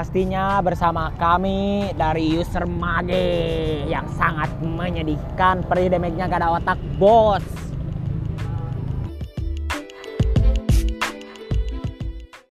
pastinya bersama kami dari user Mage yang sangat menyedihkan. Perih damage-nya gak ada otak, bos.